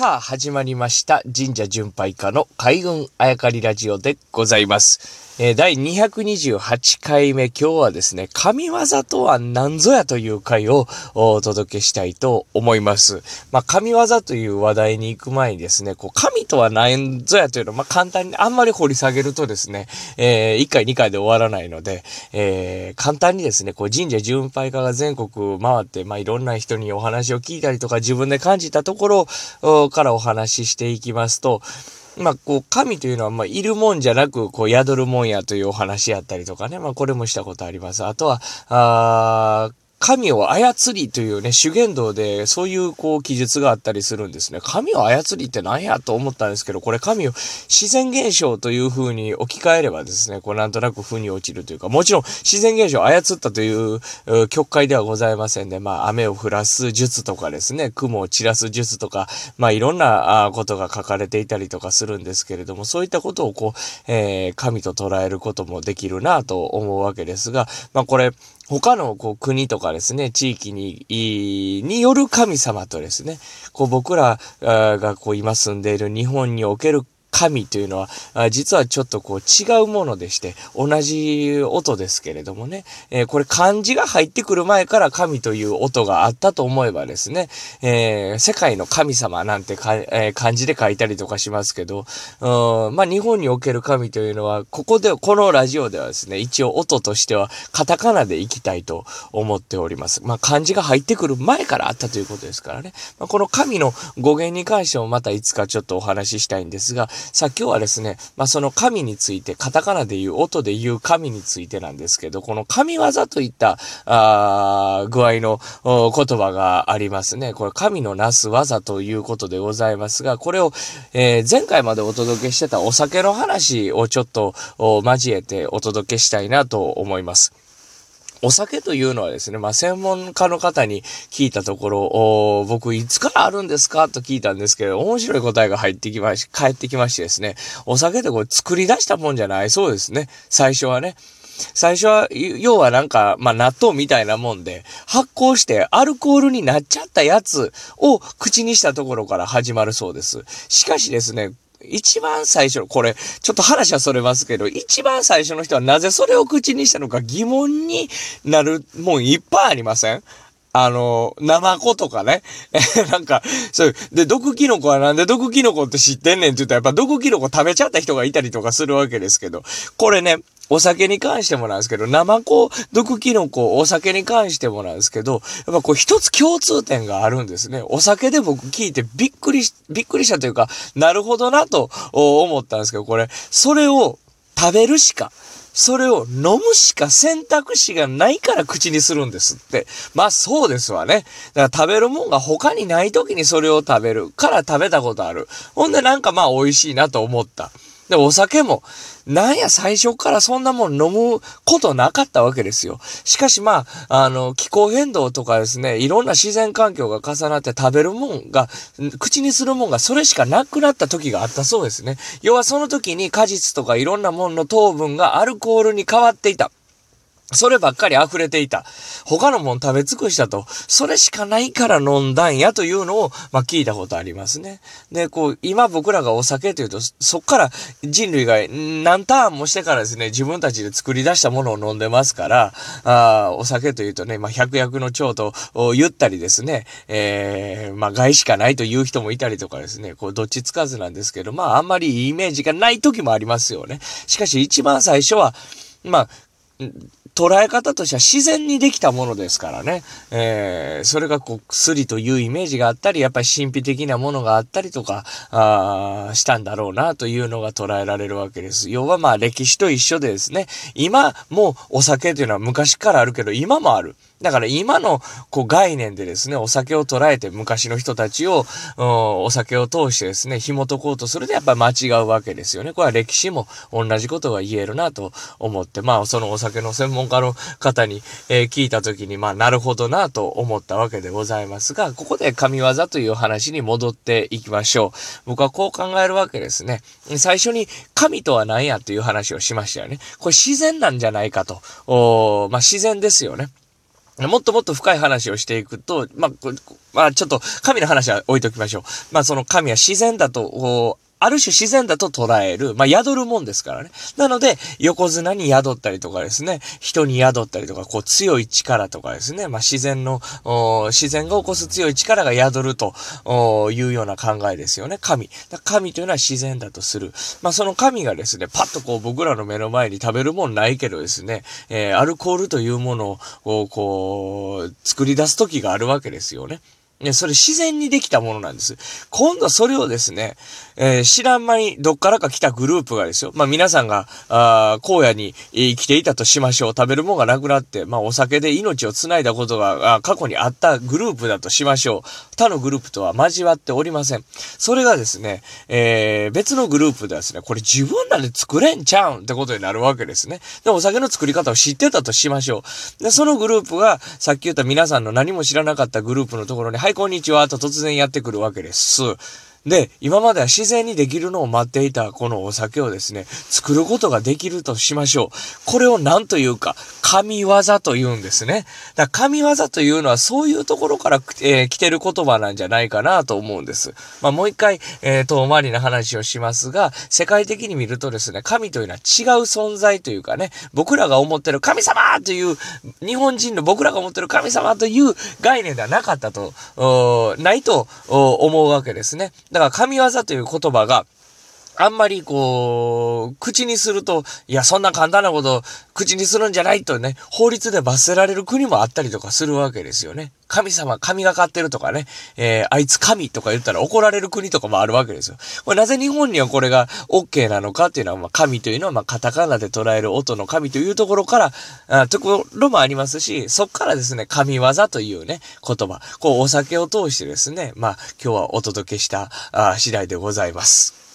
さあ、始まりました。神社巡拝家の海軍あやかりラジオでございます。えー、第228回目、今日はですね、神業とは何ぞやという回をお届けしたいと思います。まあ、神業という話題に行く前にですね、こう、神とは何ぞやというのを、まあ、簡単にあんまり掘り下げるとですね、えー、1回2回で終わらないので、えー、簡単にですね、こう、神社巡拝家が全国回って、まあ、いろんな人にお話を聞いたりとか、自分で感じたところからお話ししていきますと、まあ、こう、神というのは、ま、いるもんじゃなく、こう、宿るもんやというお話やったりとかね。まあ、これもしたことあります。あとは、あ神を操りというね、修験道でそういうこう記述があったりするんですね。神を操りって何やと思ったんですけど、これ神を自然現象という風に置き換えればですね、こうなんとなく風に落ちるというか、もちろん自然現象を操ったという曲解ではございませんで、まあ雨を降らす術とかですね、雲を散らす術とか、まあいろんなことが書かれていたりとかするんですけれども、そういったことをこう、えー、神と捉えることもできるなと思うわけですが、まあこれ、他のこう国とかですね、地域に、による神様とですね、こう僕らがこう今住んでいる日本における神というのは、実はちょっとこう違うものでして、同じ音ですけれどもね、えー、これ漢字が入ってくる前から神という音があったと思えばですね、えー、世界の神様なんて、えー、漢字で書いたりとかしますけど、うんまあ日本における神というのは、ここで、このラジオではですね、一応音としてはカタカナでいきたいと思っております。まあ漢字が入ってくる前からあったということですからね。まあ、この神の語源に関してもまたいつかちょっとお話ししたいんですが、さあ今日はですね、まあその神について、カタカナで言う、音で言う神についてなんですけど、この神業といった、あ具合の言葉がありますね。これ神のなす技ということでございますが、これを、えー、前回までお届けしてたお酒の話をちょっと交えてお届けしたいなと思います。お酒というのはですね、まあ、専門家の方に聞いたところ、僕いつからあるんですかと聞いたんですけど、面白い答えが入ってきまし、帰ってきましてですね、お酒ってこれ作り出したもんじゃないそうですね。最初はね。最初は、要はなんか、まあ、納豆みたいなもんで、発酵してアルコールになっちゃったやつを口にしたところから始まるそうです。しかしですね、一番最初の、これ、ちょっと話はそれますけど、一番最初の人はなぜそれを口にしたのか疑問になるもんいっぱいありません？あの、ナマコとかね。なんか、そういう、で、毒キノコはなんで毒キノコって知ってんねんって言ったら、やっぱ毒キノコ食べちゃった人がいたりとかするわけですけど、これね、お酒に関してもなんですけど、生子、毒キノコ、お酒に関してもなんですけど、やっぱこう一つ共通点があるんですね。お酒で僕聞いてびっくりしびっくりしたというか、なるほどなと思ったんですけど、これ、それを食べるしか、それを飲むしか選択肢がないから口にするんですって。まあそうですわね。だから食べるもんが他にない時にそれを食べるから食べたことある。ほんでなんかまあ美味しいなと思った。で、お酒も、なんや最初からそんなもん飲むことなかったわけですよ。しかしまあ、あの、気候変動とかですね、いろんな自然環境が重なって食べるもんが、口にするもんがそれしかなくなった時があったそうですね。要はその時に果実とかいろんなもんの糖分がアルコールに変わっていた。そればっかり溢れていた。他のもん食べ尽くしたと。それしかないから飲んだんやというのを、まあ、聞いたことありますね。で、こう、今僕らがお酒というと、そっから人類が何ターンもしてからですね、自分たちで作り出したものを飲んでますから、あお酒というとね、まあ、百薬の長と言ったりですね、えー、まあ、害しかないという人もいたりとかですね、こう、どっちつかずなんですけど、まあ、あんまりいいイメージがない時もありますよね。しかし、一番最初は、まあ、捉え方としては自然にできたものですからね。えー、それがこう、薬というイメージがあったり、やっぱり神秘的なものがあったりとか、あしたんだろうなというのが捉えられるわけです。要はまあ歴史と一緒でですね、今もうお酒というのは昔からあるけど、今もある。だから今のこう概念でですね、お酒を捉えて昔の人たちを、お酒を通してですね、紐解こうとするとやっぱり間違うわけですよね。これは歴史も同じことが言えるなと思って、まあそのお酒の専門家の方に、えー、聞いた時に、まあなるほどなと思ったわけでございますが、ここで神業という話に戻っていきましょう。僕はこう考えるわけですね。最初に神とは何やという話をしましたよね。これ自然なんじゃないかと。おまあ自然ですよね。もっともっと深い話をしていくと、まあ、まあ、ちょっと神の話は置いときましょう。まあ、その神は自然だと、ある種自然だと捉える、まあ、宿るもんですからね。なので、横綱に宿ったりとかですね、人に宿ったりとか、こう強い力とかですね、まあ、自然の、自然が起こす強い力が宿るというような考えですよね、神。神というのは自然だとする。まあ、その神がですね、パッとこう僕らの目の前に食べるもんないけどですね、えー、アルコールというものをこう、作り出す時があるわけですよね。ね、それ自然にできたものなんです。今度それをですね、えー、知らん間にどっからか来たグループがですよ。まあ皆さんが、あ荒野に生きていたとしましょう。食べるもんがなくなって、まあお酒で命を繋いだことが過去にあったグループだとしましょう。他のグループとは交わっておりません。それがですね、えー、別のグループではですね、これ自分らで作れんちゃうんってことになるわけですね。で、お酒の作り方を知ってたとしましょう。で、そのグループが、さっき言った皆さんの何も知らなかったグループのところに入はい、こんにちは、と突然やってくるわけです。で、今までは自然にできるのを待っていたこのお酒をですね、作ることができるとしましょう。これを何というか、神業と言うんですね。だ神業というのはそういうところから、えー、来てる言葉なんじゃないかなと思うんです。まあ、もう一回、えー、遠回りな話をしますが、世界的に見るとですね、神というのは違う存在というかね、僕らが思ってる神様という、日本人の僕らが思ってる神様という概念ではなかったと、ないと思うわけですね。だから神業という言葉が、あんまりこう、口にすると、いや、そんな簡単なこと口にするんじゃないとね、法律で罰せられる国もあったりとかするわけですよね。神様、神がかってるとかね、えー、あいつ神とか言ったら怒られる国とかもあるわけですよ。これなぜ日本にはこれが OK なのかっていうのは、まあ、神というのは、まあ、カタカナで捉える音の神というところから、あところもありますし、そっからですね、神業というね、言葉、こう、お酒を通してですね、まあ、今日はお届けした、あ次第でございます。